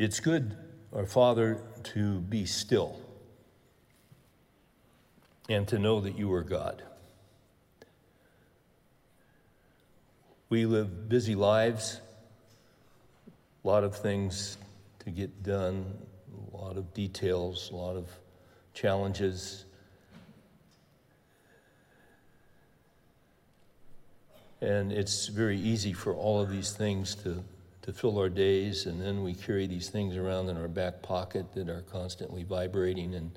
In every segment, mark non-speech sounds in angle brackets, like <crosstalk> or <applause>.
It's good, our Father, to be still and to know that you are God. We live busy lives, a lot of things to get done, a lot of details, a lot of challenges. And it's very easy for all of these things to, to fill our days, and then we carry these things around in our back pocket that are constantly vibrating and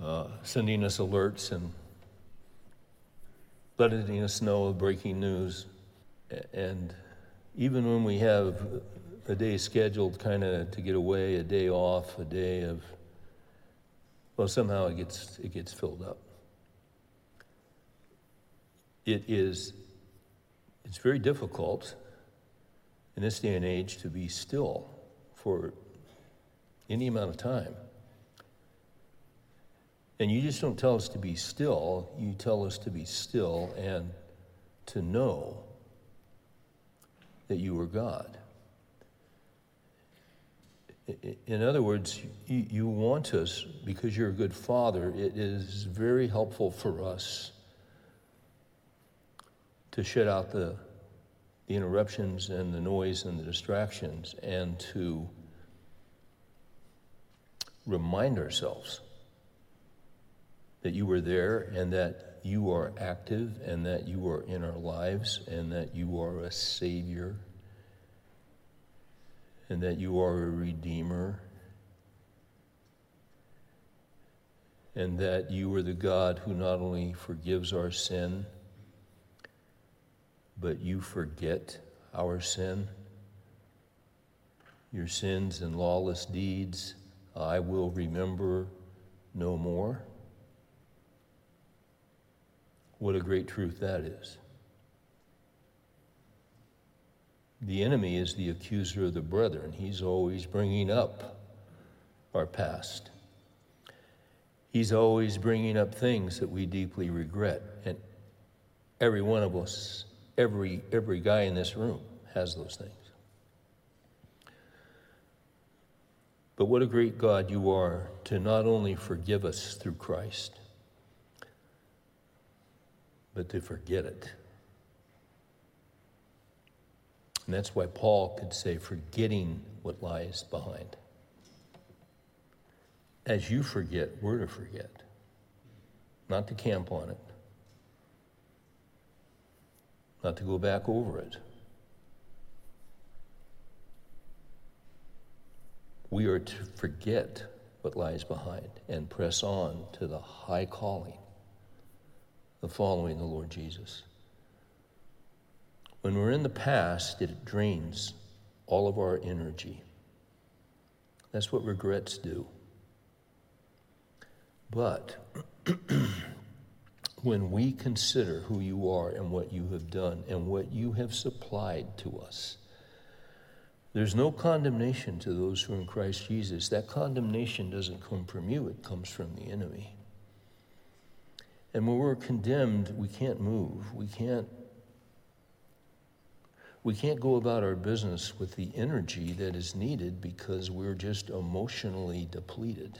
uh, sending us alerts and letting us know of breaking news. And even when we have a day scheduled kind of to get away, a day off, a day of, well, somehow it gets, it gets filled up. It is, it's very difficult in this day and age to be still for any amount of time. And you just don't tell us to be still, you tell us to be still and to know that you are God. In other words, you want us, because you're a good father, it is very helpful for us to shut out the, the interruptions and the noise and the distractions and to remind ourselves that you were there and that you are active and that you are in our lives and that you are a Savior and that you are a Redeemer and that you are the God who not only forgives our sin, but you forget our sin, your sins and lawless deeds. I will remember no more. What a great truth that is. The enemy is the accuser of the brethren. He's always bringing up our past. He's always bringing up things that we deeply regret. And every one of us, every, every guy in this room has those things. But what a great God you are to not only forgive us through Christ, but to forget it. And that's why Paul could say, forgetting what lies behind. As you forget, we're to forget, not to camp on it, not to go back over it. We are to forget what lies behind and press on to the high calling of following the Lord Jesus. When we're in the past, it drains all of our energy. That's what regrets do. But <clears throat> when we consider who you are and what you have done and what you have supplied to us, there's no condemnation to those who are in Christ Jesus. That condemnation doesn't come from you, it comes from the enemy. And when we're condemned, we can't move. We can't we can't go about our business with the energy that is needed because we're just emotionally depleted.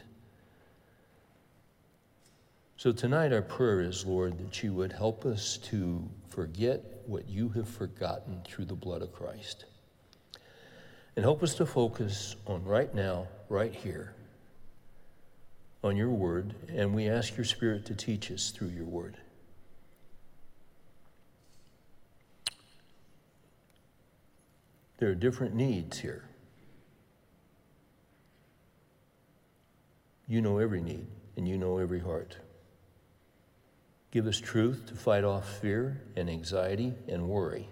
So tonight, our prayer is, Lord, that you would help us to forget what you have forgotten through the blood of Christ. And help us to focus on right now, right here, on your word, and we ask your Spirit to teach us through your word. There are different needs here. You know every need, and you know every heart. Give us truth to fight off fear and anxiety and worry.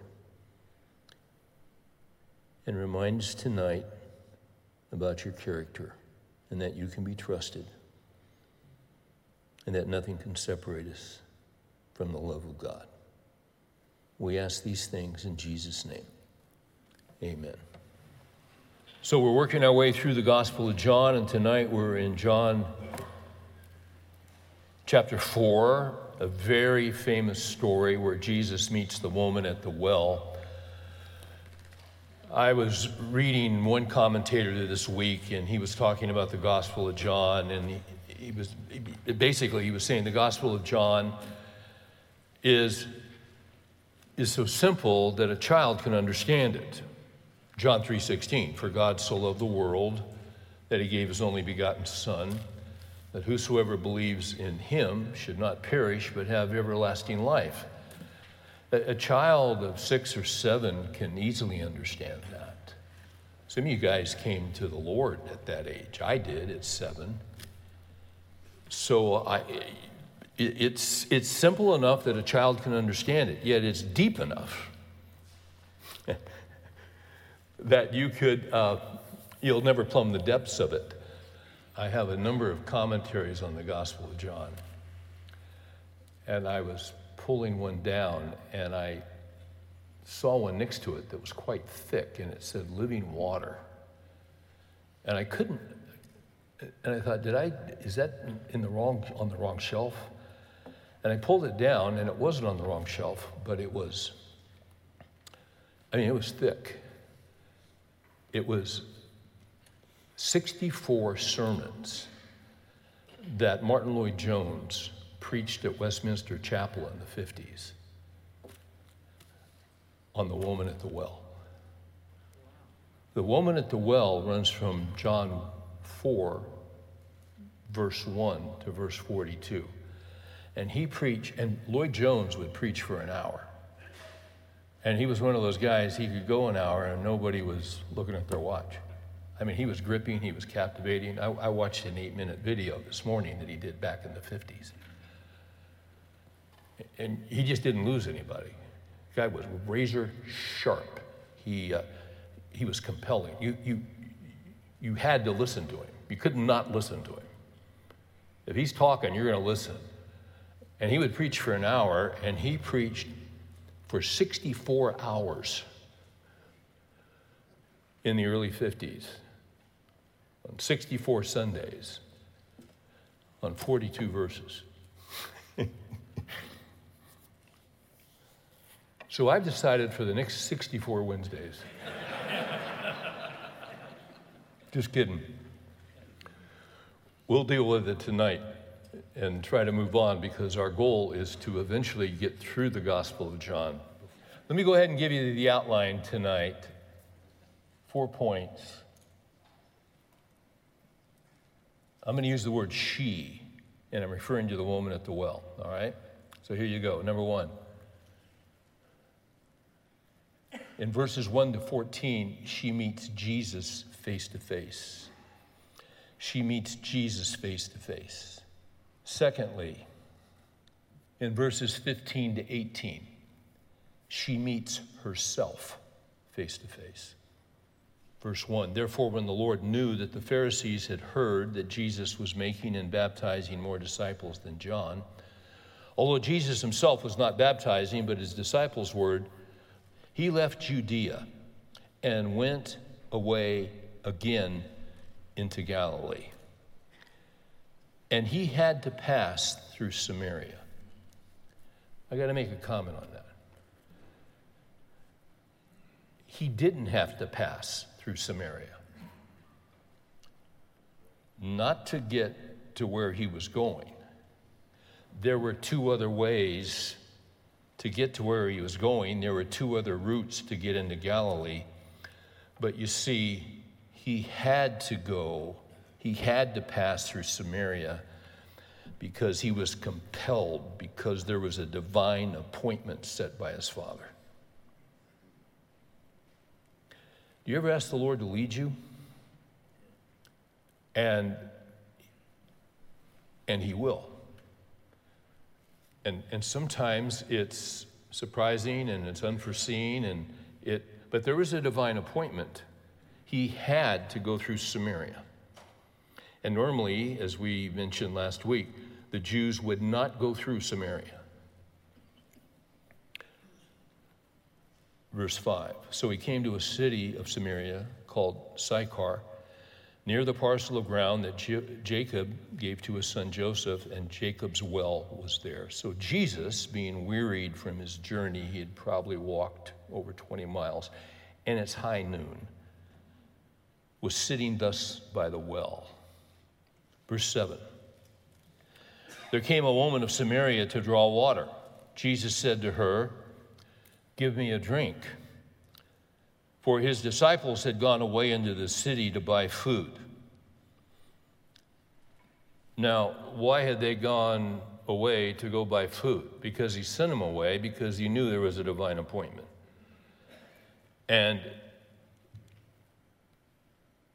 And remind us tonight about your character and that you can be trusted and that nothing can separate us from the love of God. We ask these things in Jesus' name. Amen. So we're working our way through the Gospel of John, and tonight we're in John chapter 4, a very famous story where Jesus meets the woman at the well. I was reading one commentator this week, and he was talking about the Gospel of John, and he, he was he, basically he was saying the Gospel of John is is so simple that a child can understand it. John 3:16, for God so loved the world that he gave his only begotten son that whosoever believes in him should not perish but have everlasting life. A, child of 6 or 7 can easily understand that. Some of you guys came to the Lord at that age. I did at 7. So I it's, it's simple enough that a child can understand it, yet it's deep enough <laughs> that you could, uh, you'll never plumb the depths of it. I have a number of commentaries on the Gospel of John, and I was pulling one down, and I saw one next to it that was quite thick, and it said living water. And I couldn't, and I thought, did I, is that in the wrong, on the wrong shelf? And I pulled it down, and it wasn't on the wrong shelf, but it was, I mean, it was thick. It was 64 sermons that Martyn Lloyd-Jones preached at Westminster Chapel in the 50s on the woman at the well. The woman at the well runs from John 4, verse 1 to verse 42. And he preached, and Lloyd-Jones would preach for an hour. And he was one of those guys, he could go an hour and nobody was looking at their watch. I mean, he was gripping, he was captivating. I, I watched an eight minute video this morning that he did back in the 50s. And he just didn't lose anybody. The guy was razor sharp. He, uh, he was compelling. You, you, you had to listen to him. You could not listen to him. If he's talking, you're going to listen. And he would preach for an hour, and he preached for 64 hours in the early 50s, on 64 Sundays, on 42 verses. <laughs> so I've decided for the next 64 Wednesdays. <laughs> Just kidding. We'll deal with it tonight and try to move on because our goal is to eventually get through the Gospel of John. Let me go ahead and give you the outline tonight. Four points. I'm going to use the word she, and I'm referring to the woman at the well, all right? So here you go. Number one. In verses 1 to 14, she meets Jesus face to face. She meets Jesus face to face. Secondly, in verses 15 to 18, she meets herself face to face. Verse 1 Therefore, when the Lord knew that the Pharisees had heard that Jesus was making and baptizing more disciples than John, although Jesus himself was not baptizing, but his disciples were, he left Judea and went away again into Galilee. And he had to pass through Samaria. I got to make a comment on that. He didn't have to pass through Samaria. Not to get to where he was going. There were two other ways to get to where he was going. There were two other routes to get into Galilee. But you see, he had to go he had to pass through Samaria because he was compelled, because there was a divine appointment set by his father. Do you ever ask the Lord to lead you? And and he will. And and sometimes it's surprising and it's unforeseen and it but there was a divine appointment. He had to go through Samaria. And normally, as we mentioned last week, the Jews would not go through Samaria. Verse 5 So he came to a city of Samaria called Sychar, near the parcel of ground that Jacob gave to his son Joseph, and Jacob's well was there. So Jesus, being wearied from his journey, he had probably walked over 20 miles, and it's high noon, was sitting thus by the well. Verse 7 There came a woman of Samaria to draw water. Jesus said to her, Give me a drink. For his disciples had gone away into the city to buy food. Now, why had they gone away to go buy food? Because he sent them away because he knew there was a divine appointment. And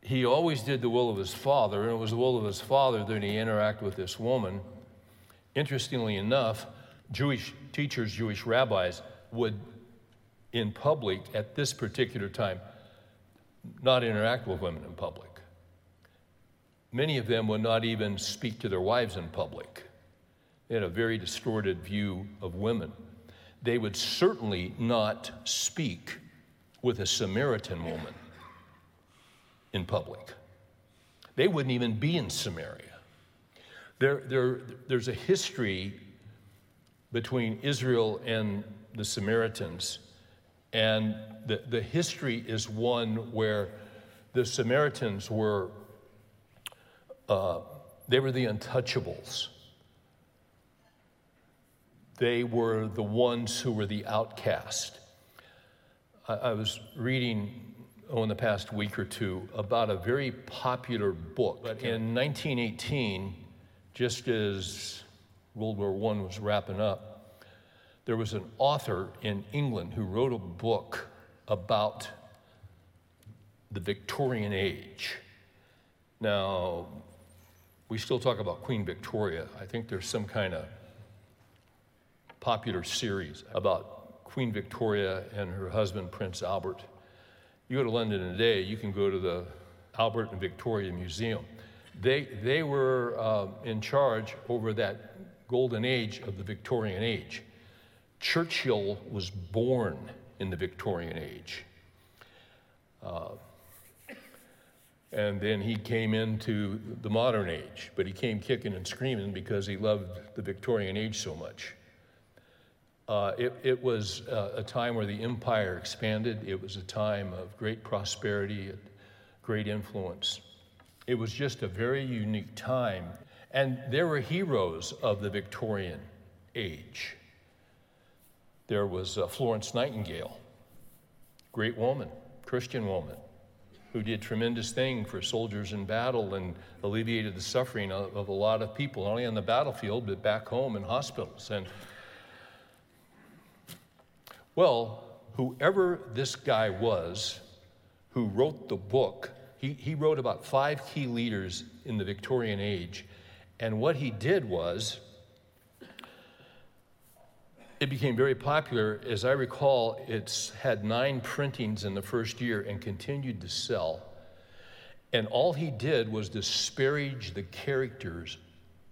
he always did the will of his father, and it was the will of his father that he interacted with this woman. Interestingly enough, Jewish teachers, Jewish rabbis would, in public at this particular time, not interact with women in public. Many of them would not even speak to their wives in public. They had a very distorted view of women. They would certainly not speak with a Samaritan woman in public. They wouldn't even be in Samaria. There, there, there's a history between Israel and the Samaritans, and the, the history is one where the Samaritans were uh, they were the untouchables. They were the ones who were the outcast. I, I was reading oh, in the past week or two about a very popular book. But in 1918, just as World War I was wrapping up, there was an author in England who wrote a book about the Victorian age. Now, we still talk about Queen Victoria. I think there's some kind of popular series about Queen Victoria and her husband, Prince Albert. You go to London today, you can go to the Albert and Victoria Museum. They, they were uh, in charge over that golden age of the Victorian age. Churchill was born in the Victorian age. Uh, and then he came into the modern age, but he came kicking and screaming because he loved the Victorian age so much. Uh, it, it, was uh, a time where the empire expanded. It was a time of great prosperity, great influence. It was just a very unique time. And there were heroes of the Victorian age. There was uh, Florence Nightingale, great woman, Christian woman, who did tremendous thing for soldiers in battle and alleviated the suffering of, of a lot of people, not only on the battlefield, but back home in hospitals. And well, whoever this guy was who wrote the book, he, he wrote about five key leaders in the Victorian age. And what he did was, it became very popular. As I recall, it's had nine printings in the first year and continued to sell. And all he did was disparage the characters,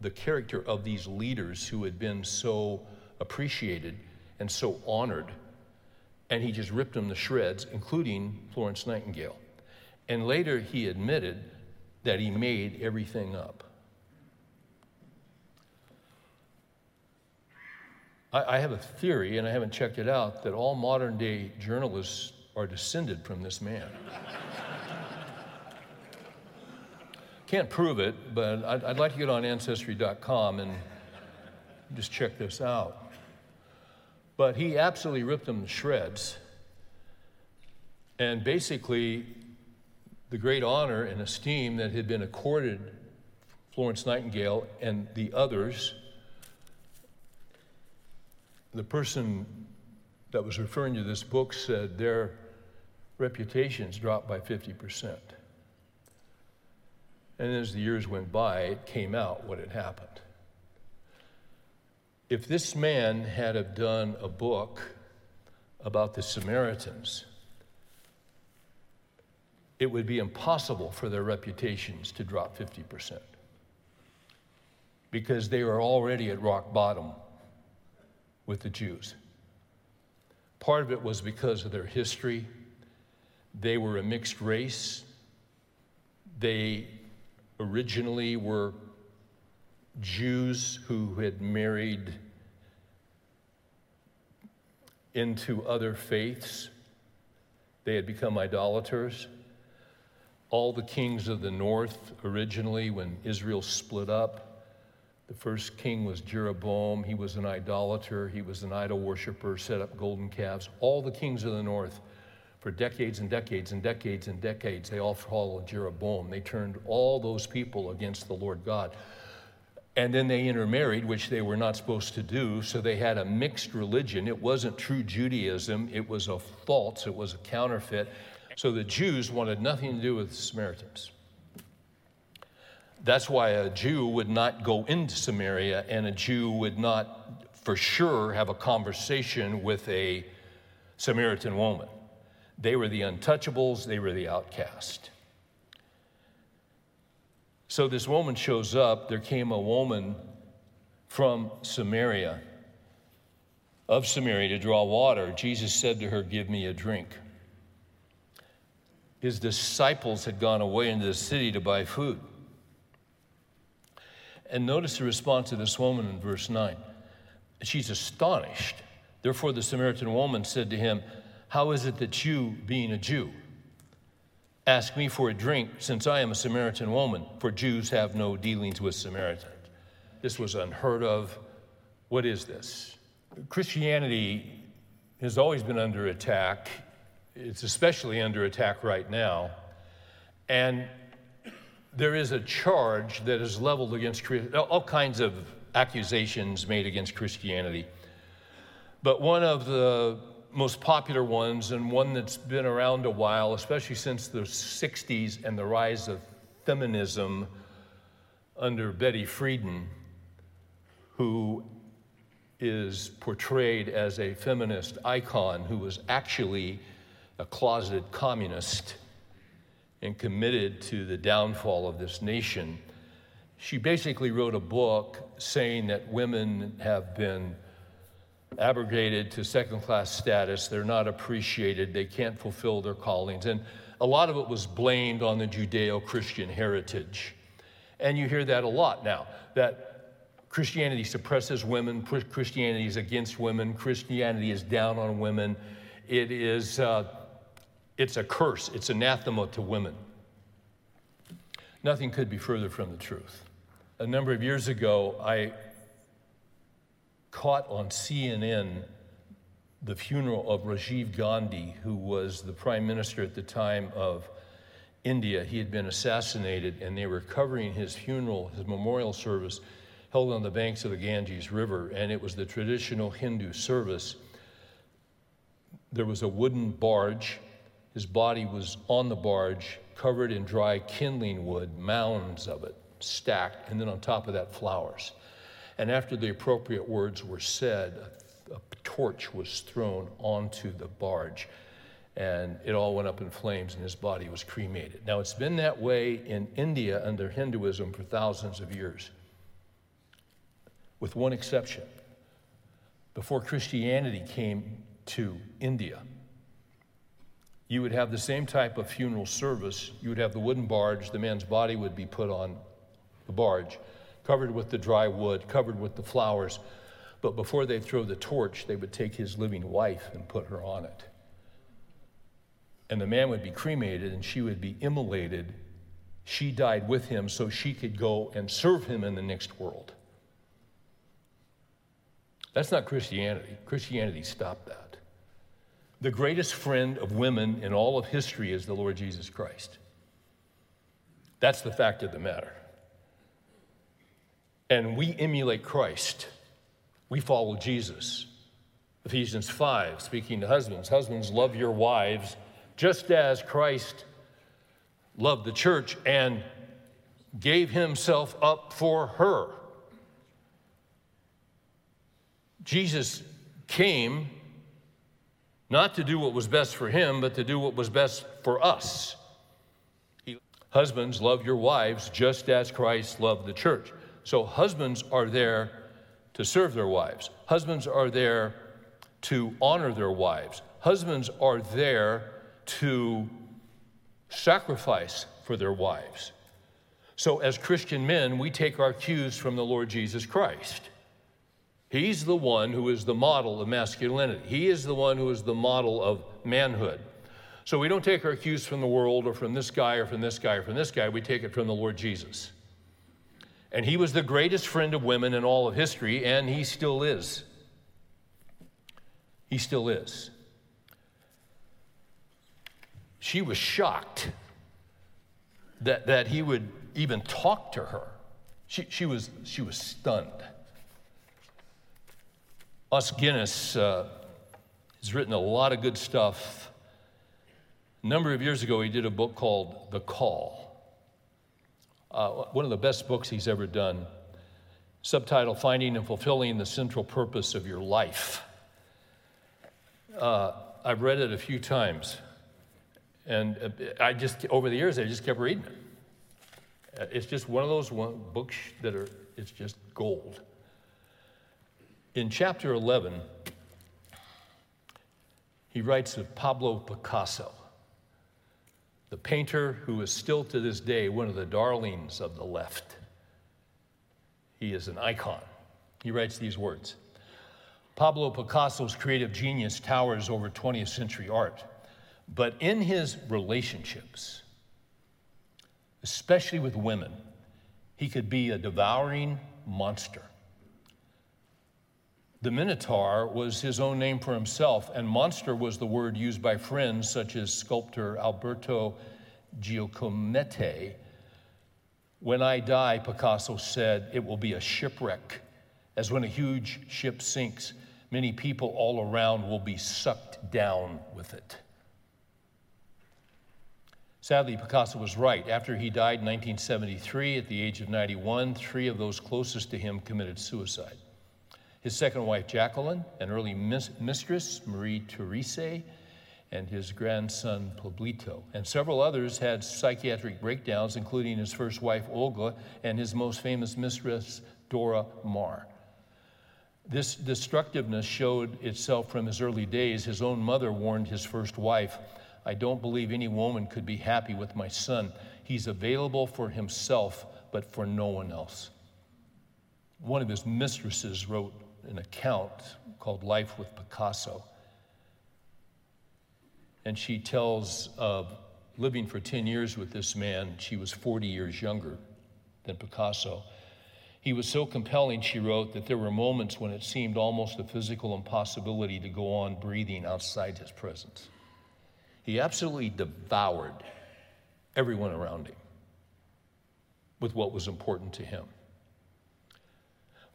the character of these leaders who had been so appreciated and so honored and he just ripped them to shreds, including Florence Nightingale. And later he admitted that he made everything up. I, I have a theory, and I haven't checked it out, that all modern day journalists are descended from this man. Can't prove it, but I'd, I'd, like to get on Ancestry.com and just check this out. But he absolutely ripped them to shreds. And basically, the great honor and esteem that had been accorded Florence Nightingale and the others, the person that was referring to this book said their reputations dropped by 50%. And as the years went by, it came out what had happened if this man had have done a book about the Samaritans, it would be impossible for their reputations to drop 50% because they were already at rock bottom with the Jews. Part of it was because of their history. They were a mixed race. They originally were Jews who had married into other faiths. They had become idolaters. All the kings of the north, originally, when Israel split up, the first king was Jeroboam. He was an idolater, he was an idol worshiper, set up golden calves. All the kings of the north, for decades and decades and decades and decades, they all followed Jeroboam. They turned all those people against the Lord God. And then they intermarried, which they were not supposed to do. So they had a mixed religion. It wasn't true Judaism, it was a false, it was a counterfeit. So the Jews wanted nothing to do with the Samaritans. That's why a Jew would not go into Samaria and a Jew would not, for sure, have a conversation with a Samaritan woman. They were the untouchables, they were the outcast. So this woman shows up. There came a woman from Samaria, of Samaria, to draw water. Jesus said to her, Give me a drink. His disciples had gone away into the city to buy food. And notice the response of this woman in verse 9. She's astonished. Therefore, the Samaritan woman said to him, How is it that you, being a Jew, ask me for a drink, since I am a Samaritan woman? For Jews have no dealings with Samaritans. This was unheard of. What is this? Christianity has always been under attack. It's especially under attack right now. And there is a charge that is leveled against all kinds of accusations made against Christianity. But one of the most popular ones, and one that's been around a while, especially since the 60s and the rise of feminism under Betty Friedan, who is portrayed as a feminist icon who was actually a closeted communist and committed to the downfall of this nation. She basically wrote a book saying that women have been abrogated to second class status. They're not appreciated. They can't fulfill their callings. And a lot of it was blamed on the Judeo Christian heritage. And you hear that a lot now that Christianity suppresses women, Christianity is against women, Christianity is down on women. It is. Uh, it's a curse, it's anathema to women. Nothing could be further from the truth. A number of years ago, I caught on CNN the funeral of Rajiv Gandhi, who was the prime minister at the time of India. He had been assassinated, and they were covering his funeral, his memorial service, held on the banks of the Ganges River, and it was the traditional Hindu service. There was a wooden barge his body was on the barge, covered in dry kindling wood, mounds of it stacked, and then on top of that, flowers. And after the appropriate words were said, a, a torch was thrown onto the barge, and it all went up in flames, and his body was cremated. Now, it's been that way in India under Hinduism for thousands of years, with one exception. Before Christianity came to India, you would have the same type of funeral service. You would have the wooden barge, the man's body would be put on the barge, covered with the dry wood, covered with the flowers. But before they throw the torch, they would take his living wife and put her on it. And the man would be cremated and she would be immolated. She died with him so she could go and serve him in the next world. That's not Christianity. Christianity stopped that. The greatest friend of women in all of history is the Lord Jesus Christ. That's the fact of the matter. And we emulate Christ. We follow Jesus. Ephesians 5, speaking to husbands Husbands, love your wives just as Christ loved the church and gave himself up for her. Jesus came not to do what was best for him, but to do what was best for us. Husbands, love your wives just as Christ loved the church. So, husbands are there to serve their wives, husbands are there to honor their wives, husbands are there to sacrifice for their wives. So, as Christian men, we take our cues from the Lord Jesus Christ. He's the one who is the model of masculinity. He is the one who is the model of manhood. So we don't take our cues from the world or from this guy or from this guy or from this guy. We take it from the Lord Jesus. And he was the greatest friend of women in all of history, and he still is. He still is. She was shocked that, that he would even talk to her. She, she, was, she was stunned. Os Guinness uh, has written a lot of good stuff. A number of years ago, he did a book called The Call. Uh, one of the best books he's ever done. Subtitle Finding and Fulfilling the Central Purpose of Your Life. Uh, I've read it a few times. And uh, I just, over the years, I just kept reading it. Uh, it's just one of those books that are, it's just gold. In chapter 11, he writes of Pablo Picasso, the painter who is still to this day one of the darlings of the left. He is an icon. He writes these words Pablo Picasso's creative genius towers over 20th century art, but in his relationships, especially with women, he could be a devouring monster. The Minotaur was his own name for himself, and monster was the word used by friends such as sculptor Alberto Giacometti. When I die, Picasso said, it will be a shipwreck, as when a huge ship sinks, many people all around will be sucked down with it. Sadly, Picasso was right. After he died in 1973 at the age of 91, three of those closest to him committed suicide. His second wife, Jacqueline, an early mis- mistress, Marie Therese, and his grandson, Pablito. And several others had psychiatric breakdowns, including his first wife, Olga, and his most famous mistress, Dora Maar. This destructiveness showed itself from his early days. His own mother warned his first wife I don't believe any woman could be happy with my son. He's available for himself, but for no one else. One of his mistresses wrote an account called Life with Picasso. And she tells of living for 10 years with this man. She was 40 years younger than Picasso. He was so compelling, she wrote, that there were moments when it seemed almost a physical impossibility to go on breathing outside his presence. He absolutely devoured everyone around him with what was important to him.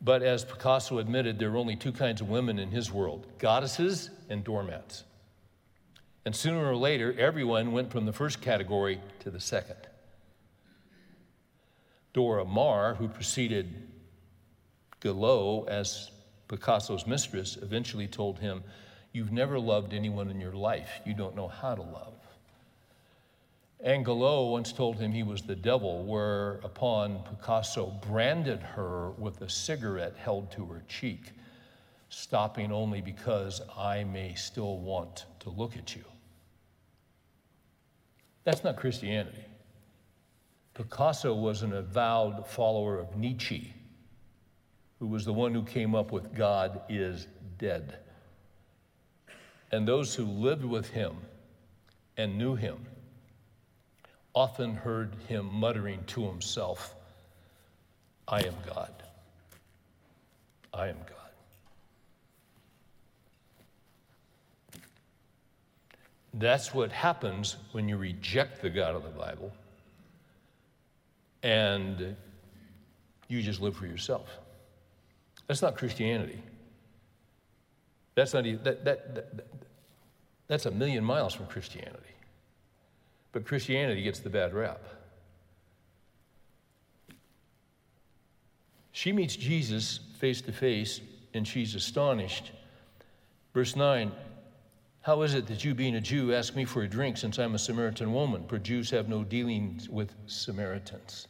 But as Picasso admitted, there were only two kinds of women in his world goddesses and doormats. And sooner or later, everyone went from the first category to the second. Dora Maar, who preceded Gilot as Picasso's mistress, eventually told him, You've never loved anyone in your life. You don't know how to love. Angelo once told him he was the devil, whereupon Picasso branded her with a cigarette held to her cheek, stopping only because I may still want to look at you. That's not Christianity. Picasso was an avowed follower of Nietzsche, who was the one who came up with God is dead. And those who lived with him and knew him often heard him muttering to himself, I am God. I am God. That's what happens when you reject the God of the Bible and you just live for yourself. That's not Christianity. That's not that, that, that, that's a million miles from Christianity. But Christianity gets the bad rap. She meets Jesus face to face and she's astonished. Verse 9 How is it that you, being a Jew, ask me for a drink since I'm a Samaritan woman? For Jews have no dealings with Samaritans.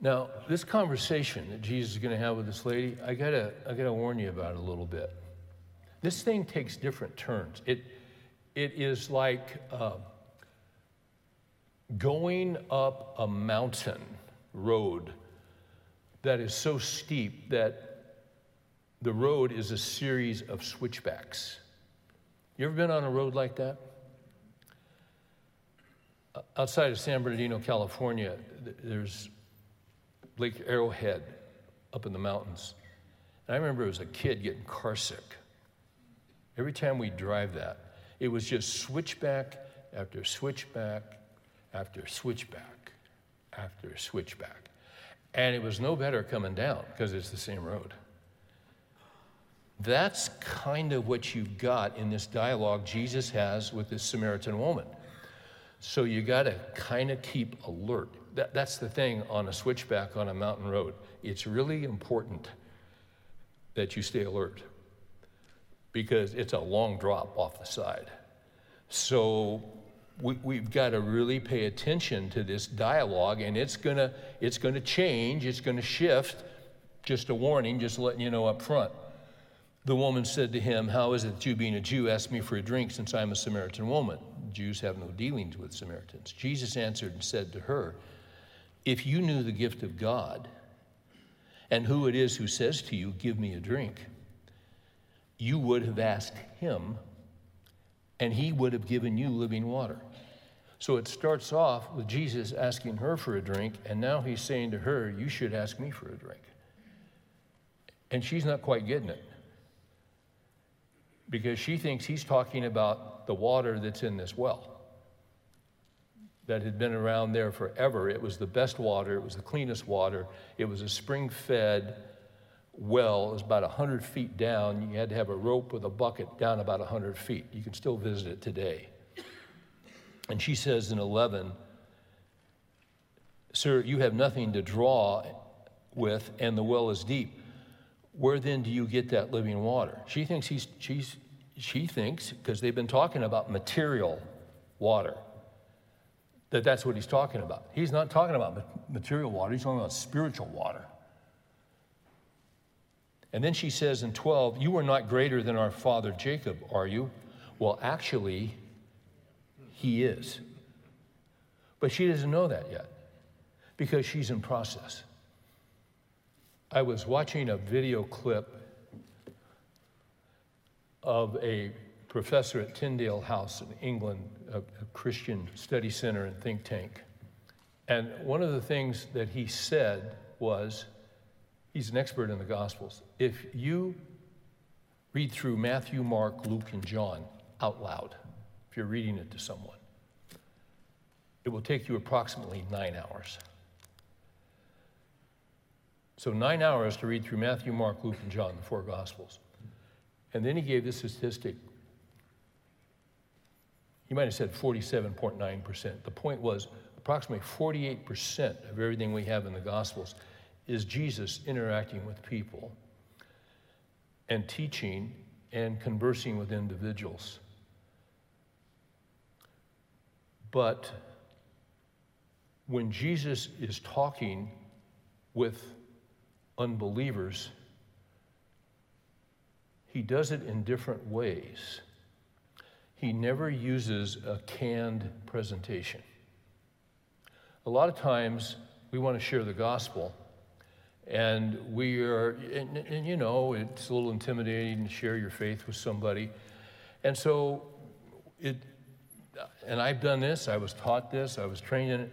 Now, this conversation that Jesus is going to have with this lady, I gotta, I gotta warn you about it a little bit. This thing takes different turns. It, it is like uh, going up a mountain road that is so steep that the road is a series of switchbacks. You ever been on a road like that? Outside of San Bernardino, California, there's Lake Arrowhead up in the mountains. And I remember as a kid getting carsick. Every time we drive that, it was just switchback after switchback after switchback after switchback. And it was no better coming down because it's the same road. That's kind of what you've got in this dialogue Jesus has with this Samaritan woman. So you got to kind of keep alert. That, that's the thing on a switchback on a mountain road. It's really important that you stay alert because it's a long drop off the side. So we, have got to really pay attention to this dialogue, and it's gonna it's gonna change, it's gonna shift. Just a warning, just letting you know up front. The woman said to him, How is it that you, being a Jew, ask me for a drink since I'm a Samaritan woman? Jews have no dealings with Samaritans. Jesus answered and said to her, If you knew the gift of God and who it is who says to you, Give me a drink, you would have asked him, and he would have given you living water. So it starts off with Jesus asking her for a drink, and now he's saying to her, You should ask me for a drink. And she's not quite getting it because she thinks he's talking about the water that's in this well that had been around there forever. It was the best water, it was the cleanest water, it was a spring fed well. Was about 100 feet down. You had to have a rope with a bucket down about 100 feet. You can still visit it today. And she says in 11, Sir, you have nothing to draw with, and the well is deep where then do you get that living water? She thinks he's, she's, she thinks, because they've been talking about material water, that that's what he's talking about. He's not talking about material water, he's talking about spiritual water. And then she says in 12, You are not greater than our father Jacob, are you? Well, actually, he is. But she doesn't know that yet because she's in process. I was watching a video clip of a professor at Tyndale House in England, a, a, Christian study center and think tank. And one of the things that he said was he's an expert in the Gospels. If you read through Matthew, Mark, Luke, and John out loud, if you're reading it to someone, it will take you approximately nine hours. So, nine hours to read through Matthew, Mark, Luke, and John, the four Gospels. And then he gave this statistic. He might have said 47.9%. The point was approximately 48% of everything we have in the Gospels is Jesus interacting with people and teaching and conversing with individuals. But when Jesus is talking with unbelievers, he does it in different ways. He never uses a canned presentation. A lot of times we want to share the gospel, and we are, and, and you know, it's a little intimidating to share your faith with somebody. And so it, and I've done this, I was taught this, I was trained in it.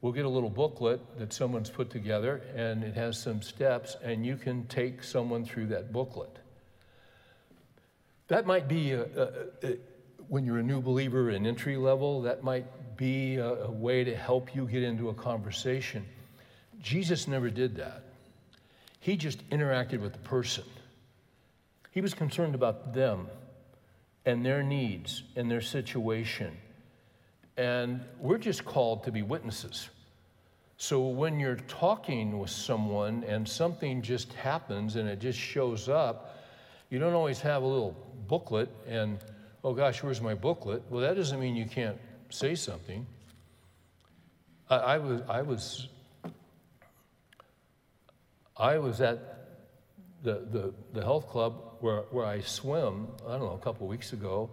We'll get a little booklet that someone's put together and it has some steps and you can take someone through that booklet. That might be a, a, a, when you're a new believer an entry level that might be a, way to help you get into a conversation jesus never did that he just interacted with the person he was concerned about them and their needs and their situation and we're just called to be witnesses. So when you're talking with someone and something just happens and it just shows up, you don't always have a little booklet and, oh gosh, where's my booklet? Well, that doesn't mean you can't say something. I, I was, I was, I was at the, the, the health club where, where I swim, I don't know, a couple weeks ago,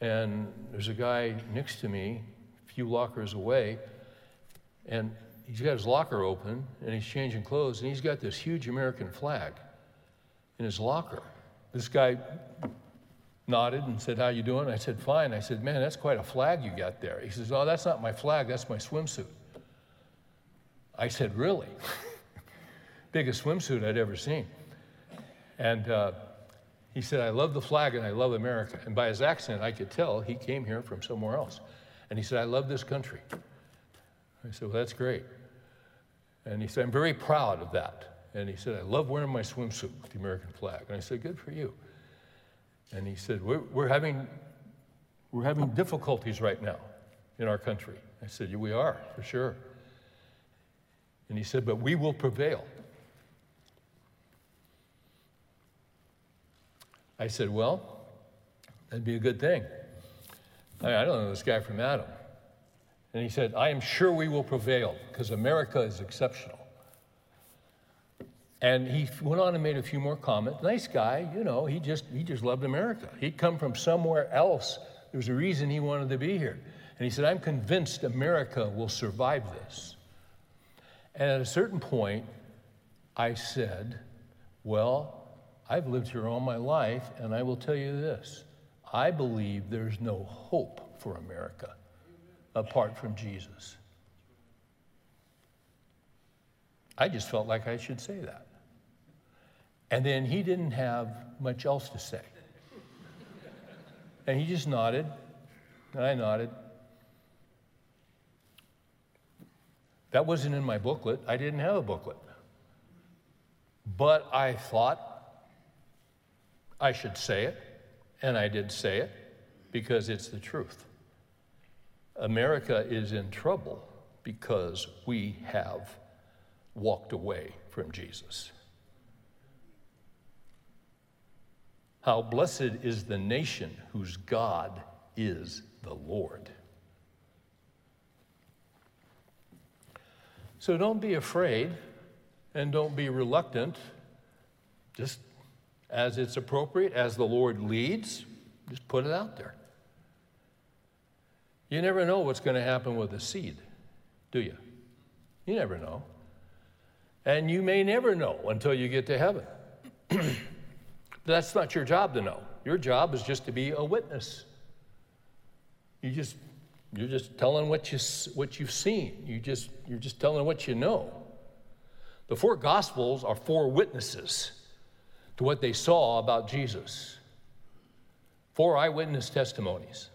and there's a guy next to me, a few lockers away, and he's got his locker open and he's changing clothes and he's got this huge American flag. in his locker. This guy nodded and said, How you doing? I said, Fine. I said, Man, that's quite a flag you got there. He says, Oh, that's not my flag, that's my swimsuit. I said, Really? <laughs> Biggest swimsuit I'd ever seen. And uh, he said, I love the flag and I love America. And by his accent, I could tell he came here from somewhere else. And he said, I love this country. I said, Well, that's great. And he said, I'm very proud of that. And he said, I love wearing my swimsuit with the American flag. And I said, Good for you. And he said, We're, we're having, we're having difficulties right now in our country. I said, yeah, We are, for sure. And he said, But we will prevail. I said, Well, that'd be a good thing. I, don't know this guy from Adam. And he said, I am sure we will prevail because America is exceptional. And he went on and made a few more comments. Nice guy, you know, he just, he just loved America. He'd come from somewhere else. There was a reason he wanted to be here. And he said, I'm convinced America will survive this. And at a certain point, I said, Well, I've lived here all my life, and I will tell you this I believe there's no hope for America apart from Jesus. I just felt like I should say that. And then he didn't have much else to say. And he just nodded, and I nodded. That wasn't in my booklet. I didn't have a booklet. But I thought I should say it, and I did say it because it's the truth. America is in trouble because we have walked away from Jesus. How blessed is the nation whose God is the Lord. So don't be afraid and don't be reluctant. Just as it's appropriate, as the Lord leads, just put it out there. You never know what's going to happen with a seed, do you? You never know. And you may never know until you get to heaven. <clears throat> That's not your job to know. Your job is just to be a witness. You just you're just telling what you what you've seen. You just you're just telling what you know. The four gospels are four witnesses to what they saw about Jesus. Four eyewitness testimonies.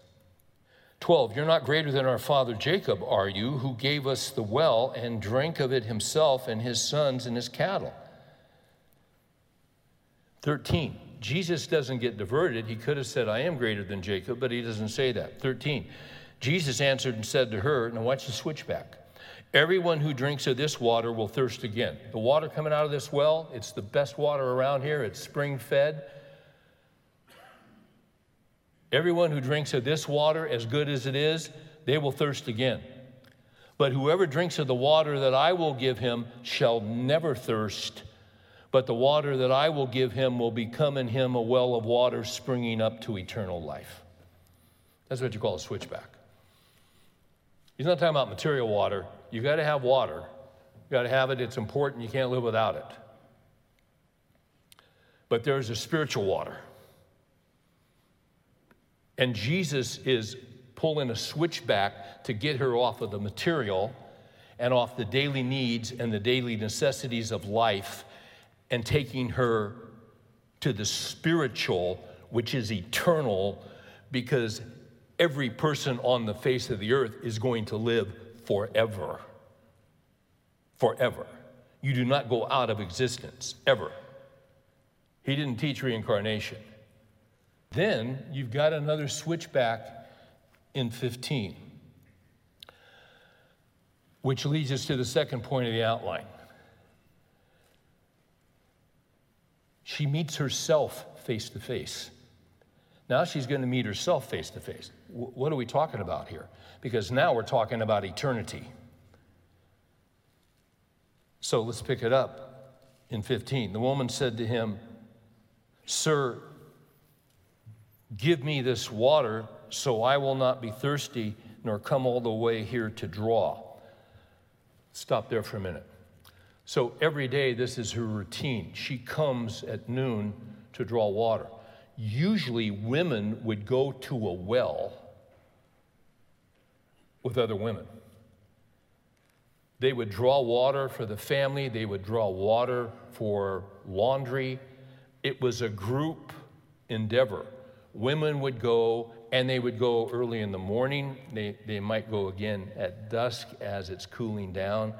12, you're not greater than our father Jacob, are you, who gave us the well and drank of it himself and his sons and his cattle? 13, Jesus doesn't get diverted. He could have said, I am greater than Jacob, but he doesn't say that. 13, Jesus answered and said to her, now watch the switchback. Everyone who drinks of this water will thirst again. The water coming out of this well, it's the best water around here, it's spring fed. Everyone who drinks of this water, as good as it is, they will thirst again. But whoever drinks of the water that I will give him shall never thirst. But the water that I will give him will become in him a well of water springing up to eternal life. That's what you call a switchback. He's not talking about material water. You got to have water. You've got to have it. It's important. You can't live without it. But there's a spiritual water. And Jesus is pulling a switchback to get her off of the material and off the daily needs and the daily necessities of life and taking her to the spiritual, which is eternal, because every person on the face of the earth is going to live forever. Forever. You do not go out of existence, ever. He didn't teach reincarnation. Then you've got another switchback in 15, which leads us to the second point of the outline. She meets herself face to face. Now she's going to meet herself face to face. What are we talking about here? Because now we're talking about eternity. So let's pick it up in 15. The woman said to him, Sir, Give me this water so I will not be thirsty nor come all the way here to draw. Stop there for a minute. So every day, this is her routine. She comes at noon to draw water. Usually, women would go to a well with other women. They would draw water for the family, they would draw water for laundry. It was a group endeavor. Women would go, and they would go early in the morning. They, they might go again at dusk as it's cooling down.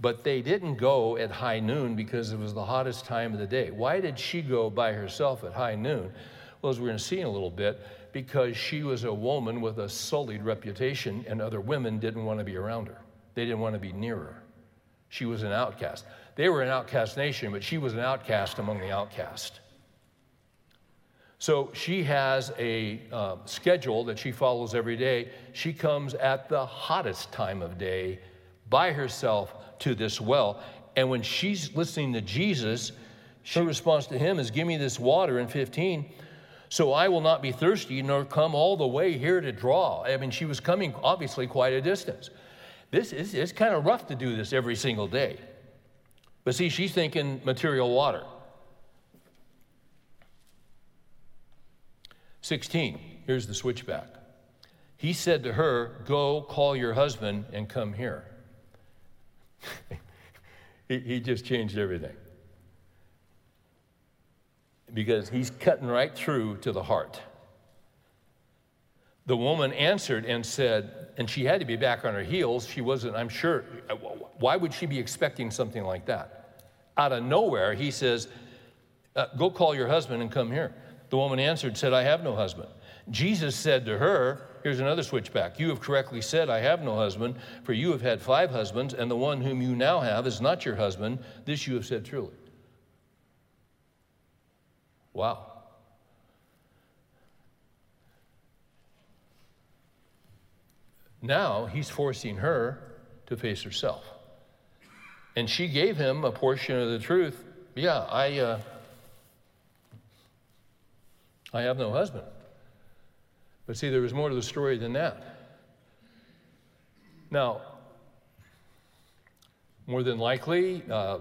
But they didn't go at high noon because it was the hottest time of the day. Why did she go by herself at high noon? Well, as we're going to see in a little bit, because she was a woman with a sullied reputation, and other women didn't want to be around her. They didn't want to be near her. She was an outcast. They were an outcast nation, but she was an outcast among the outcast. So she has a uh, schedule that she follows every day. She comes at the hottest time of day by herself to this well. And when she's listening to Jesus, her response to him is, Give me this water in 15, so I will not be thirsty, nor come all the way here to draw. I mean, she was coming obviously quite a distance. This is it's kind of rough to do this every single day. But see, she's thinking material water. 16, here's the switchback. He said to her, Go call your husband and come here. <laughs> he, he just changed everything. Because he's cutting right through to the heart. The woman answered and said, and she had to be back on her heels. She wasn't, I'm sure, why would she be expecting something like that? Out of nowhere, he says, uh, Go call your husband and come here. The woman answered, said, I have no husband. Jesus said to her, Here's another switchback. You have correctly said, I have no husband, for you have had five husbands, and the one whom you now have is not your husband. This you have said truly. Wow. Now he's forcing her to face herself. And she gave him a portion of the truth. Yeah, I, uh, I have no husband. But see, there was more to the story than that. Now, more than likely, uh,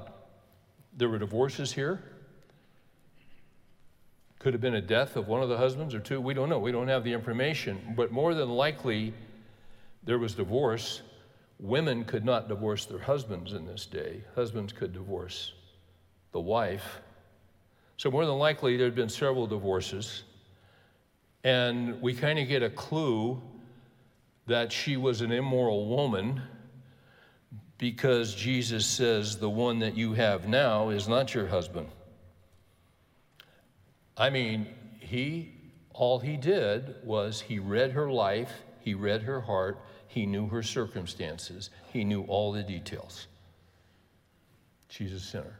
there were divorces here. Could have been a death of one of the husbands or two. We don't know. We don't have the information. But more than likely, there was divorce. Women could not divorce their husbands in this day, husbands could divorce the wife. So, more than likely, there had been several divorces. And we kind of get a clue that she was an immoral woman because Jesus says, The one that you have now is not your husband. I mean, he, all he did was he read her life, he read her heart, he knew her circumstances, he knew all the details. She's a sinner.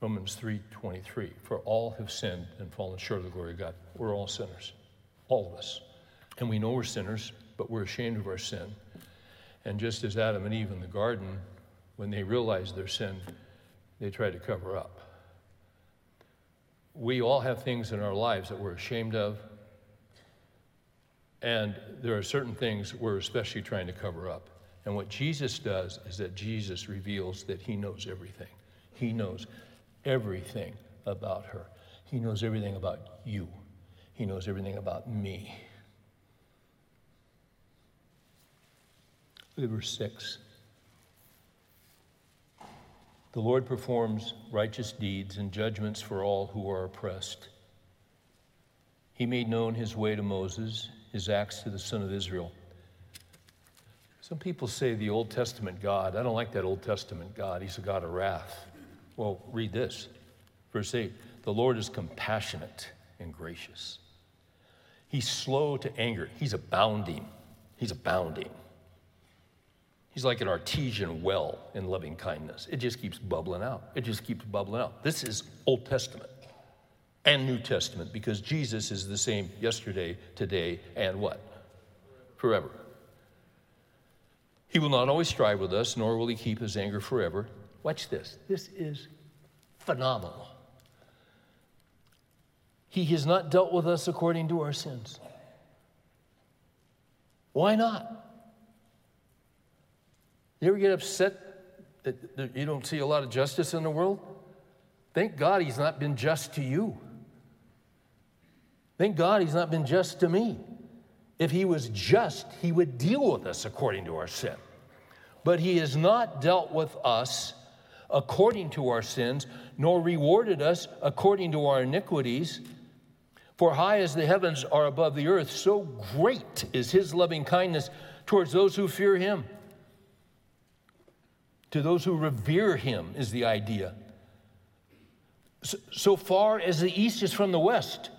Romans 3:23 for all have sinned and fallen short of the glory of God. We're all sinners. All of us. And we know we're sinners, but we're ashamed of our sin. And just as Adam and Eve in the garden, when they realized their sin, they tried to cover up. We all have things in our lives that we're ashamed of. And there are certain things we're especially trying to cover up. And what Jesus does is that Jesus reveals that he knows everything. He knows everything about her. He knows everything about you. He knows everything about me. Verse 6. The Lord performs righteous deeds and judgments for all who are oppressed. He made known his way to Moses, his acts to the son of Israel. Some people say the Old Testament God. I don't like that Old Testament God. He's a God of wrath. Well, read this. Verse 8 The Lord is compassionate and gracious. He's slow to anger. He's abounding. He's abounding. He's like an artesian well in loving kindness. It just keeps bubbling out. It just keeps bubbling out. This is Old Testament and New Testament because Jesus is the same yesterday, today, and what? Forever. He will not always strive with us, nor will he keep his anger forever. Watch this. This is phenomenal. He has not dealt with us according to our sins. Why not? You ever get upset that You don't see a lot of justice in the world? Thank God he's not been just to you. Thank God he's not been just to me. If he was just, he would deal with us according to our sin. But he has not dealt with us according to our sins, nor rewarded us according to our iniquities. For high as the heavens are above the earth, so great is his loving kindness towards those who fear him. To those who revere him, is the idea. So far as the east is from the west,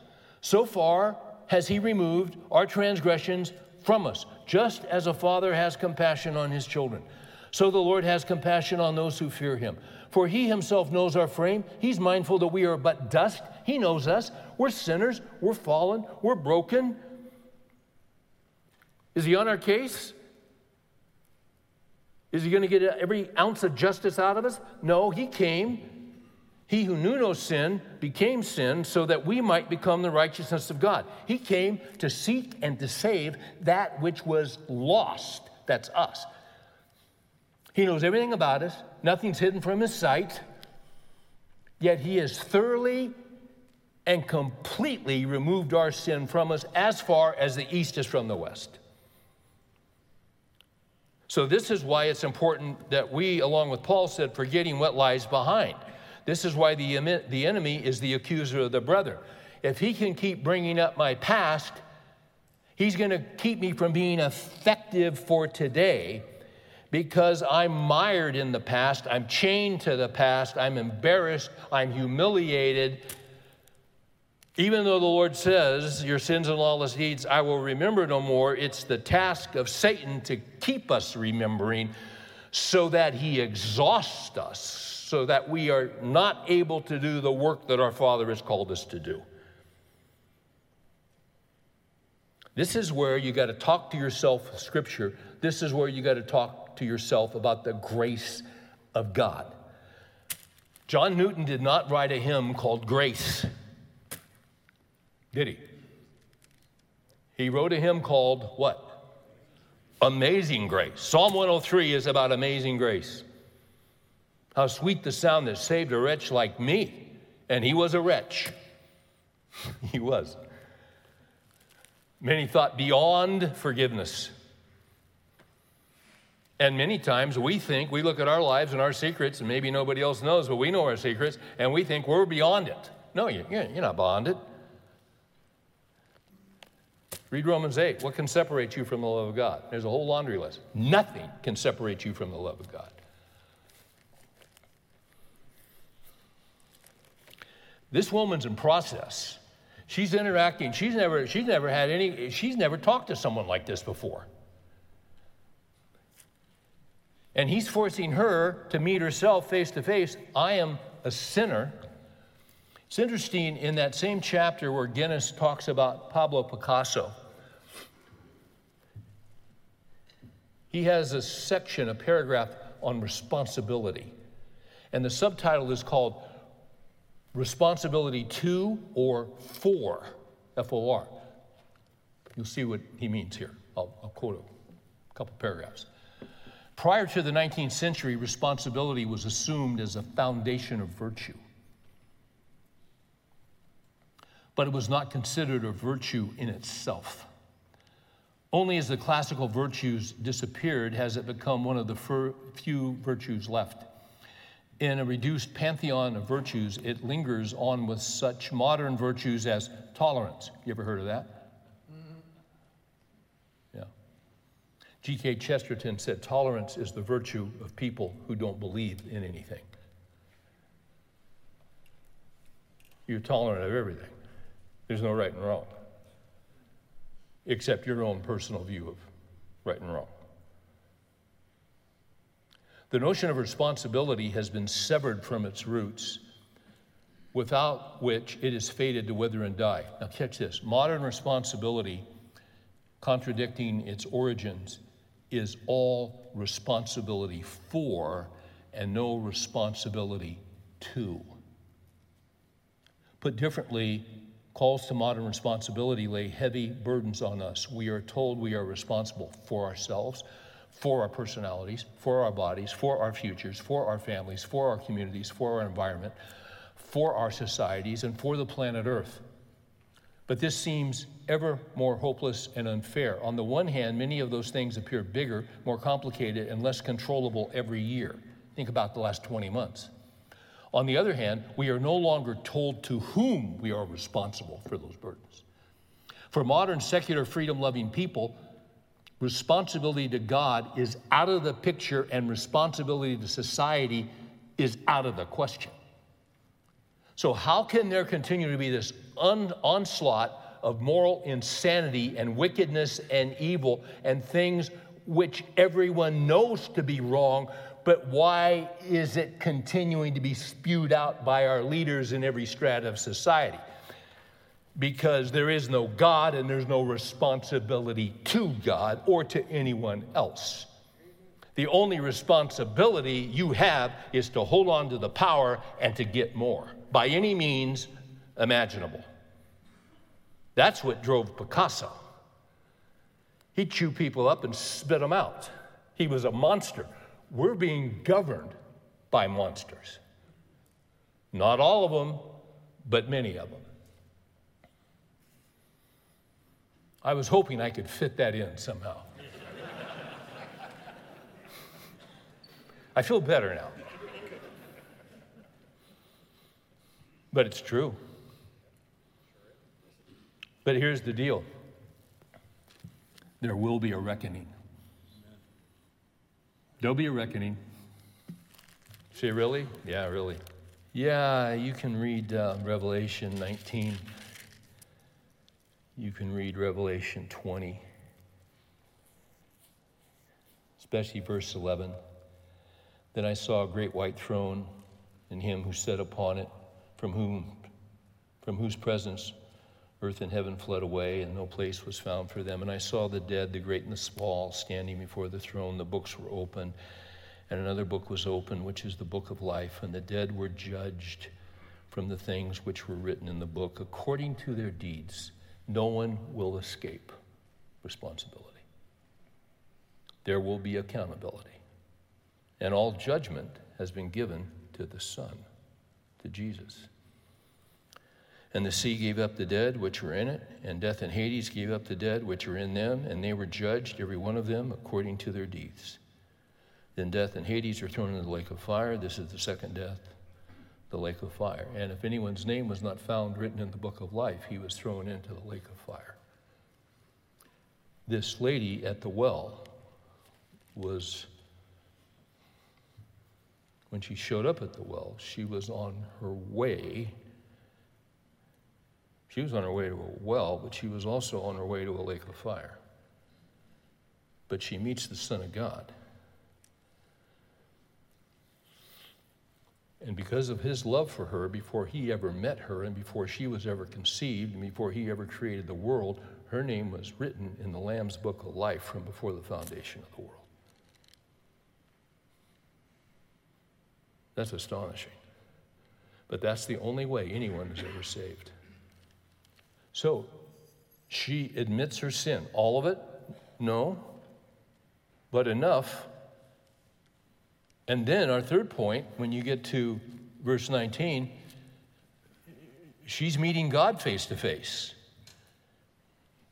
so far has he removed our transgressions from us, just as a father has compassion on his children. So the Lord has compassion on those who fear him. For he himself knows our frame. He's mindful that we are but dust. He knows us. We're sinners. We're fallen. We're broken. Is he on our case? Is he going to get every ounce of justice out of us? No, he came. He who knew no sin became sin so that we might become the righteousness of God. He came to seek and to save that which was lost. That's us. He knows everything about us, nothing's hidden from his sight, yet he has thoroughly and completely removed our sin from us as far as the east is from the west. So, this is why it's important that we, along with Paul said, forgetting what lies behind. This is why the, the enemy is the accuser of the brother. If he can keep bringing up my past, he's going to keep me from being effective for today because I'm mired in the past, I'm chained to the past, I'm embarrassed, I'm humiliated. Even though the Lord says, Your sins and lawless deeds I will remember no more, it's the task of Satan to keep us remembering so that he exhausts us, so that we are not able to do the work that our Father has called us to do. This is where you got to talk to yourself Scripture. This is where you got to talk to yourself about the grace of God. John Newton did not write a hymn called Grace, did he? He wrote a hymn called what? Amazing Grace. Psalm 103 is about amazing grace. How sweet the sound that saved a wretch like me. And he was a wretch. <laughs> he was. Many thought beyond forgiveness. And many times we think, we look at our lives and our secrets, and maybe nobody else knows, but we know our secrets, and we think we're beyond it. No, you're not beyond it. Read Romans 8. What can separate you from the love of God? There's a whole laundry list. Nothing can separate you from the love of God. This woman's in process. She's interacting. She's never, she's never had any, she's never talked to someone like this before. And he's forcing her to meet herself face to face. I am a sinner. It's interesting in that same chapter where Guinness talks about Pablo Picasso. He has a section, a paragraph on responsibility. And the subtitle is called Responsibility to or for, F O R. You'll see what he means here. I'll, I'll quote a couple paragraphs. Prior to the 19th century, responsibility was assumed as a foundation of virtue. But it was not considered a virtue in itself. Only as the classical virtues disappeared has it become one of the few virtues left. In a reduced pantheon of virtues, it lingers on with such modern virtues as tolerance. You ever heard of that? Yeah. G.K. Chesterton said, Tolerance is the virtue of people who don't believe in anything. You're tolerant of everything. There's no right and wrong, except your own personal view of right and wrong. The notion of responsibility has been severed from its roots, without which it is fated to wither and die. Now, catch this modern responsibility, contradicting its origins, is all responsibility for and no responsibility to. Put differently, calls to modern responsibility lay heavy burdens on us. We are told we are responsible for ourselves, for our personalities, for our bodies, for our futures, for our families, for our communities, for our environment, for our societies, and for the planet Earth. But this seems ever more hopeless and unfair. On the one hand, many of those things appear bigger, more complicated, and less controllable every year. Think about the last 20 months. On the other hand, we are no longer told to whom we are responsible for those burdens. For modern secular freedom loving people, responsibility to God is out of the picture and responsibility to society is out of the question. So, how can there continue to be this un- onslaught of moral insanity and wickedness and evil and things which everyone knows to be wrong, but why is it continuing to be spewed out by our leaders in every strata of society? Because there is no God and there's no responsibility to God or to anyone else. The only responsibility you have is to hold on to the power and to get more by any means imaginable. That's what drove Picasso. He'd chew people up and spit them out. He was a monster. We're being governed by monsters. Not all of them, but many of them. I was hoping I could fit that in somehow. I feel better now. But it's true. But here's the deal there will be a reckoning. There'll be a reckoning. Say, really? Yeah, really. Yeah, you can read uh, Revelation 19. You can read Revelation 20, especially verse 11. Then I saw a great white throne and him who sat upon it from whom from whose presence earth and heaven fled away and no place was found for them. And i saw the dead the great and the small standing before the throne. The books were open and another book was open which is the book of life. And the dead were judged from the things which were written in the book according to their deeds no one will escape responsibility there will be accountability and all judgment has been given to the son to jesus and the sea gave up the dead which were in it, and death and Hades gave up the dead which were in them, and they were judged, every one of them, according to their deeds. Then death and Hades were thrown into the lake of fire. This is the second death, the lake of fire. And if anyone's name was not found written in the book of life, he was thrown into the lake of fire. This lady at the well was, when she showed up at the well, she was on her way she was on her way to a well, but she was also on her way to a lake of fire. But she meets the Son of God. And because of his love for her, before he ever met her, and before she was ever conceived, and before he ever created the world, her name was written in the Lamb's book of life from before the foundation of the world. That's astonishing. But that's the only way anyone is ever saved. So she admits her sin. All of it? No. But enough. And then our third point, when you get to verse 19, she's meeting God face to face.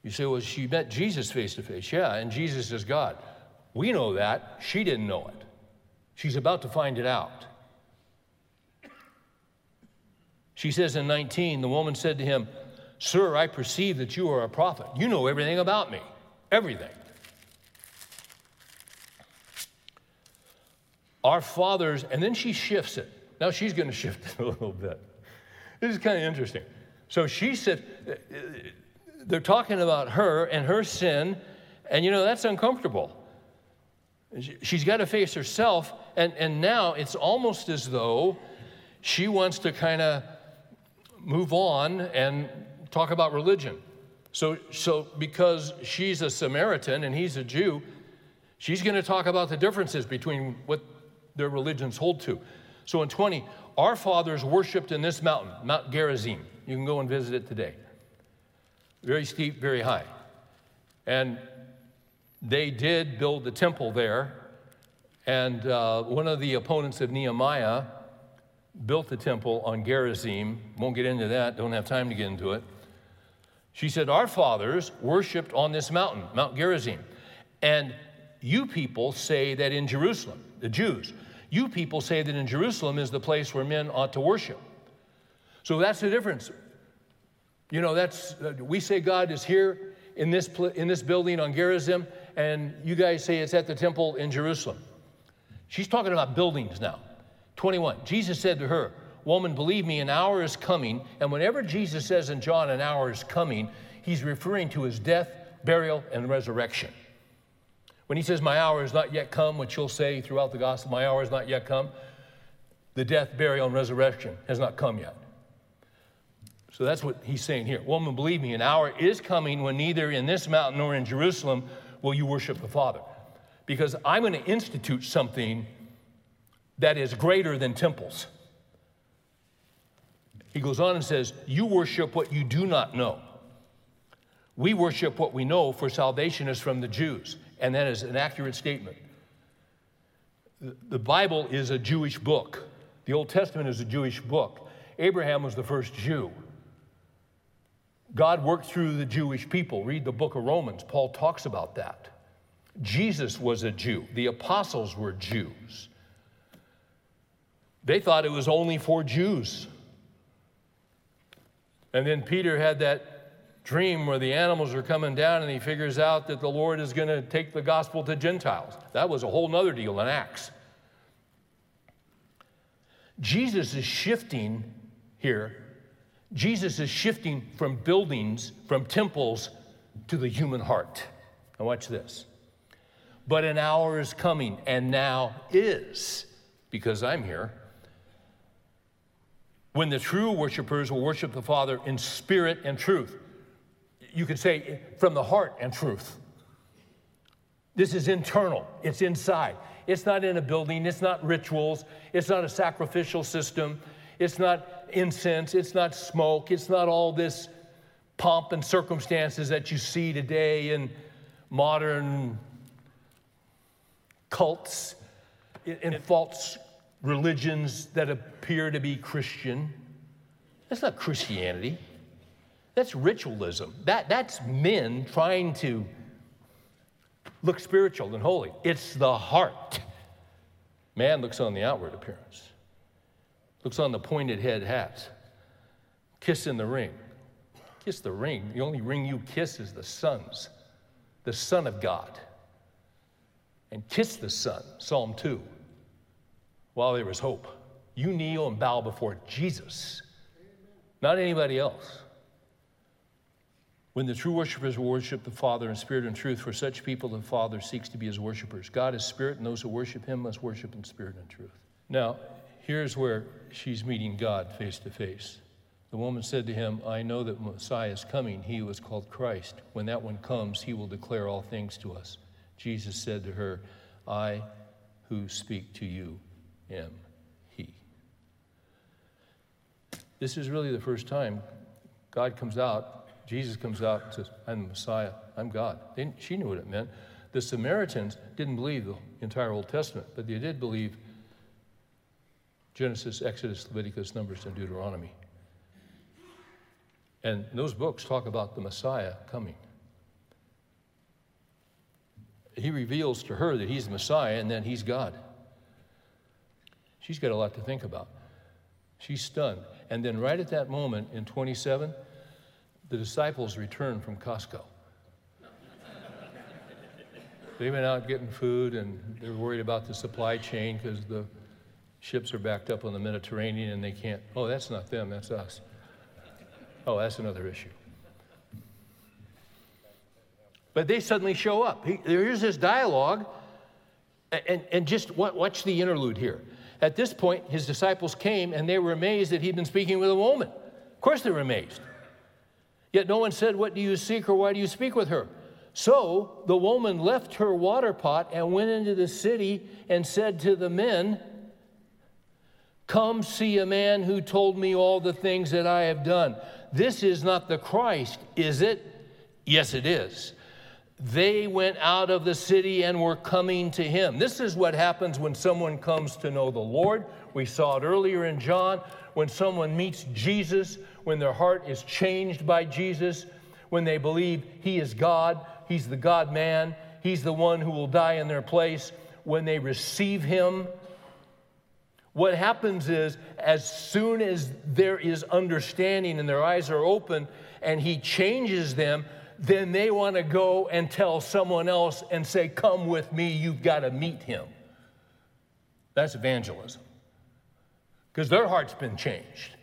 You say, well, she met Jesus face to face. Yeah, and Jesus is God. We know that. She didn't know it. She's about to find it out. She says in 19, the woman said to him, Sir, I perceive that you are a prophet. You know everything about me, everything. Our fathers, and then she shifts it. Now she's going to shift it <laughs> a little bit. This is kind of interesting. So she said, they're talking about her and her sin, and you know, that's uncomfortable. She's got to face herself, and, and now it's almost as though she wants to kind of move on and talk about religion. So, so because she's a Samaritan and he's a Jew, she's going to talk about the differences between what their religions hold to. So in 20, our fathers worshiped in this mountain, Mount Gerizim. You can go and visit it today. Very steep, very high. And they did build the temple there. And uh, one of the opponents of Nehemiah built the temple on Gerizim. Won't get into that, don't have time to get into it. She said, Our fathers worshiped on this mountain, Mount Gerizim. And you people say that in Jerusalem, the Jews, you people say that in Jerusalem is the place where men ought to worship. So that's the difference. You know, that's, uh, we say God is here in this, in this building on Gerizim, and you guys say it's at the temple in Jerusalem. She's talking about buildings now. 21. Jesus said to her, Woman, believe me, an hour is coming. And whenever Jesus says in John, an hour is coming, he's referring to his death, burial, and resurrection. When he says, My hour has not yet come, which you'll say throughout the gospel, My hour has not yet come, the death, burial, and resurrection has not come yet. So that's what he's saying here. Woman, believe me, an hour is coming when neither in this mountain nor in Jerusalem will you worship the Father. Because I'm going to institute something that is greater than temples. He goes on and says, You worship what you do not know. We worship what we know, for salvation is from the Jews. And that is an accurate statement. The Bible is a Jewish book, the Old Testament is a Jewish book. Abraham was the first Jew. God worked through the Jewish people. Read the book of Romans. Paul talks about that. Jesus was a Jew, the apostles were Jews. They thought it was only for Jews. And then Peter had that dream where the animals are coming down and he figures out that the Lord is going to take the gospel to Gentiles. That was a whole nother deal in Acts. Jesus is shifting here Jesus is shifting from buildings, from temples, to the human heart. Now, watch this. But an hour is coming, and now is, because I'm here, when the true worshipers will worship the Father in spirit and truth. You could say from the heart and truth. This is internal, it's inside. It's not in a building, it's not rituals, it's not a sacrificial system, it's not incense, it's not smoke, it's not all this pomp and circumstances that you see today in modern cults, in false religions that appear to be Christian. That's not Christianity. That's ritualism. That, that's men trying to look spiritual and holy. It's the heart. Man looks on the outward appearance looks on the pointed head hats, kiss in the ring. Kiss the ring. The only ring you kiss is the Son's, the Son of God. And kiss the Son, Psalm 2, while there is hope. You kneel and bow before Jesus, not anybody else. When the true worshipers worship the Father in spirit and truth, for such people the Father seeks to be his worshipers. God is spirit, and those who worship him must worship in spirit and truth. Now, here's where she's meeting God face to face. The woman said to him, I know that Messiah is coming. He was called Christ. When that one comes, he will declare all things to us. Jesus said to her, I who speak to you am he. This is really the first time God comes out, Jesus comes out and says, I'm the Messiah, I'm God. They, she knew what it meant. The Samaritans didn't believe the entire Old Testament, but they did believe Genesis, Exodus, Leviticus, Numbers, and Deuteronomy. And those books talk about the Messiah coming. He reveals to her that he's the Messiah and then he's God. She's got a lot to think about. She's stunned. And then, right at that moment in 27, the disciples return from Costco. They've been out getting food and they're worried about the supply chain because the ships are backed up on the Mediterranean and they can't, oh, that's not them, that's us. Oh, that's another issue. But they suddenly show up. He, there's this dialogue, and, and just watch the interlude here. At this point, his disciples came and they were amazed that he'd been speaking with a woman. Of course, they were amazed. Yet no one said, What do you seek or why do you speak with her? So the woman left her water pot and went into the city and said to the men, Come see a man who told me all the things that I have done. This is not the Christ, is it? Yes, it is. they went out of the city and were coming to him. This is what happens when someone comes to know the Lord. We saw it earlier in John. When someone meets Jesus, when their heart is changed by Jesus, when they believe he is God, he's the God man, he's the one who will die in their place, when they receive him, what happens is, as soon as there is understanding and their eyes are open and he changes them, then they want to go and tell someone else and say, Come with me, you've got to meet him. That's evangelism. Because their heart's been changed.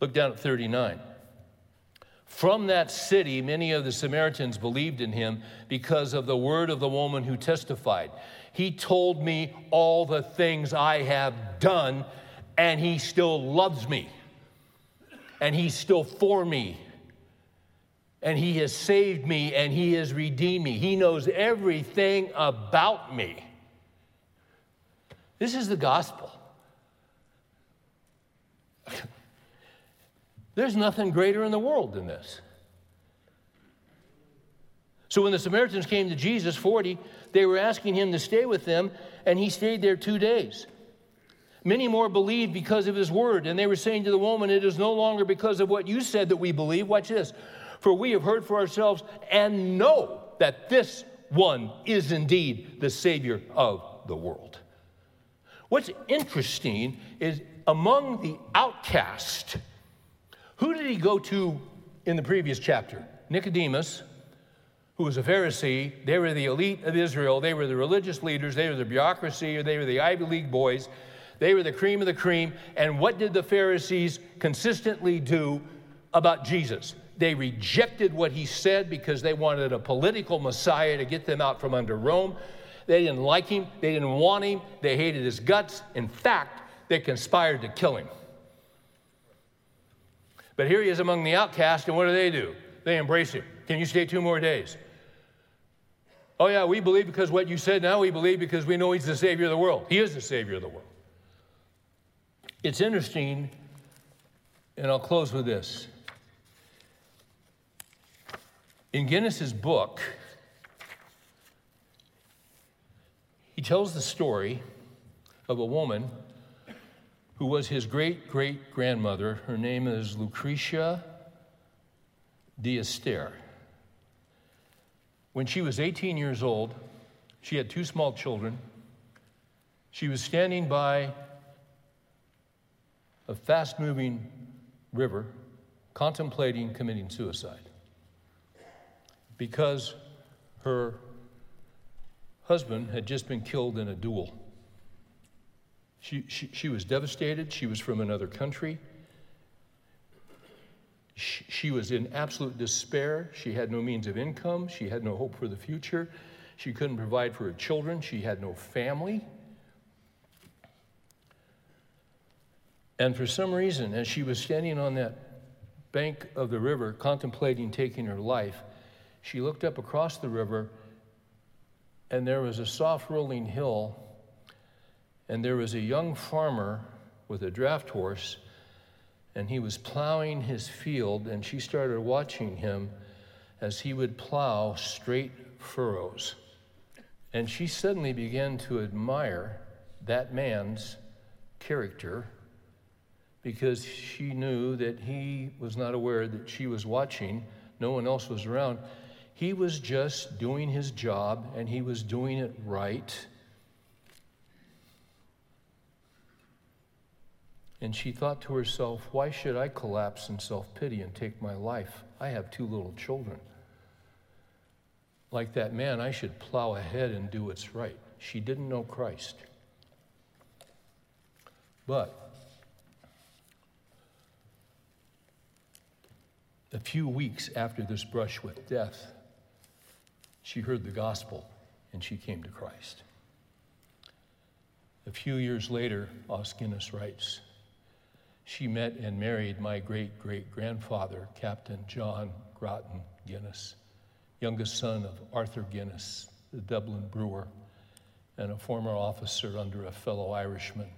Look down at 39. From that city, many of the Samaritans believed in him because of the word of the woman who testified. He told me all the things I have done, and he still loves me, and he's still for me and He has saved me and He has redeemed me. He knows everything about me. This is the gospel. There's nothing greater in the world than this. So when the Samaritans came to Jesus, 40, they were asking him to stay with them, and he stayed there two days. Many more believed because of his word, and they were saying to the woman, It is no longer because of what you said that we believe. Watch this. For we have heard for ourselves and know that this one is indeed the Savior of the world. What's interesting is among the outcast, who did he go to in the previous chapter? Nicodemus, who was a Pharisee. They were the elite of Israel. They were the religious leaders. They were the bureaucracy, or they were the Ivy League boys. They were the cream of the cream. And what did the Pharisees consistently do about Jesus? They rejected what he said because they wanted a political Messiah to get them out from under Rome. They didn't like him. They didn't want him. They hated his guts. In fact, they conspired to kill him. But here he is among the outcasts, and what do they do? They embrace him. Can you stay two more days? Oh, yeah, we believe because what you said. Now we believe because we know he's the Savior of the world. He is the Savior of the world. It's interesting, and I'll close with this. In Guinness's book, he tells the story of a woman who was his great great grandmother. Her name is Lucretia d'Esterre. When she was 18 years old, she had two small children. She was standing by a fast moving river, contemplating committing suicide because her husband had just been killed in a duel. She, she, she was devastated. She was from another country. She, she was in absolute despair. She had no means of income. She had no hope for the future. She couldn't provide for her children. She had no family. And for some reason, as she was standing on that bank of the river contemplating taking her life, she looked up across the river, and there was a soft rolling hill, and there was a young farmer with a draft horse, and he was plowing his field, and she started watching him as he would plow straight furrows. And she suddenly began to admire that man's character because she knew that he was not aware that she was watching, no one else was around. He was just doing his job and he was doing it right. And she thought to herself, why should I collapse in self pity and take my life? I have two little children. Like that man, I should plow ahead and do what's right. She didn't know Christ. But a few weeks after this brush with death, she heard the gospel and she came to Christ. A few years later, Os Guinness writes, she met and married my great great grandfather, Captain John Grattan Guinness, youngest son of Arthur Guinness, the Dublin brewer, and a former officer under a fellow Irishman,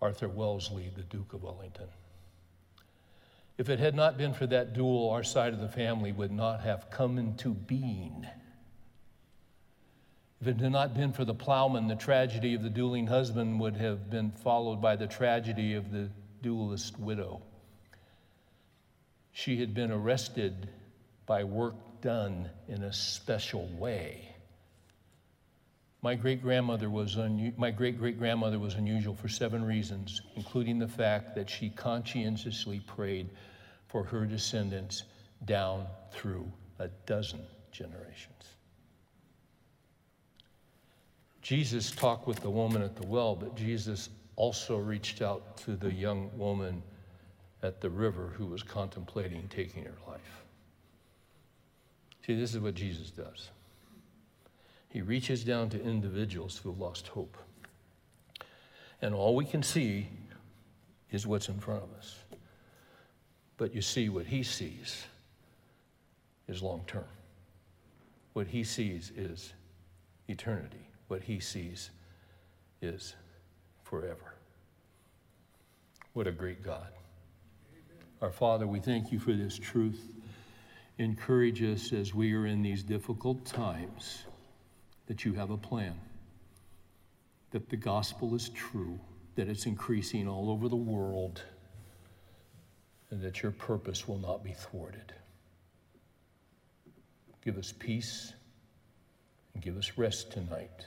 Arthur Wellesley, the Duke of Wellington. If it had not been for that duel, our side of the family would not have come into being. If it had not been for the plowman, the tragedy of the dueling husband would have been followed by the tragedy of the duelist widow. She had been arrested by work done in a special way. My great grandmother was un- my great great grandmother was unusual for seven reasons, including the fact that she conscientiously prayed for her descendants down through a dozen generations. Jesus talked with the woman at the well, but Jesus also reached out to the young woman at the river who was contemplating taking her life. See, this is what Jesus does. He reaches down to individuals who have lost hope. And all we can see is what's in front of us. But you see, what he sees is long term. What he sees is eternity. What he sees is forever. What a great God. Our Father, we thank you for this truth. Encourage us as we are in these difficult times that you have a plan, that the gospel is true, that it's increasing all over the world, and that your purpose will not be thwarted. Give us peace and give us rest tonight.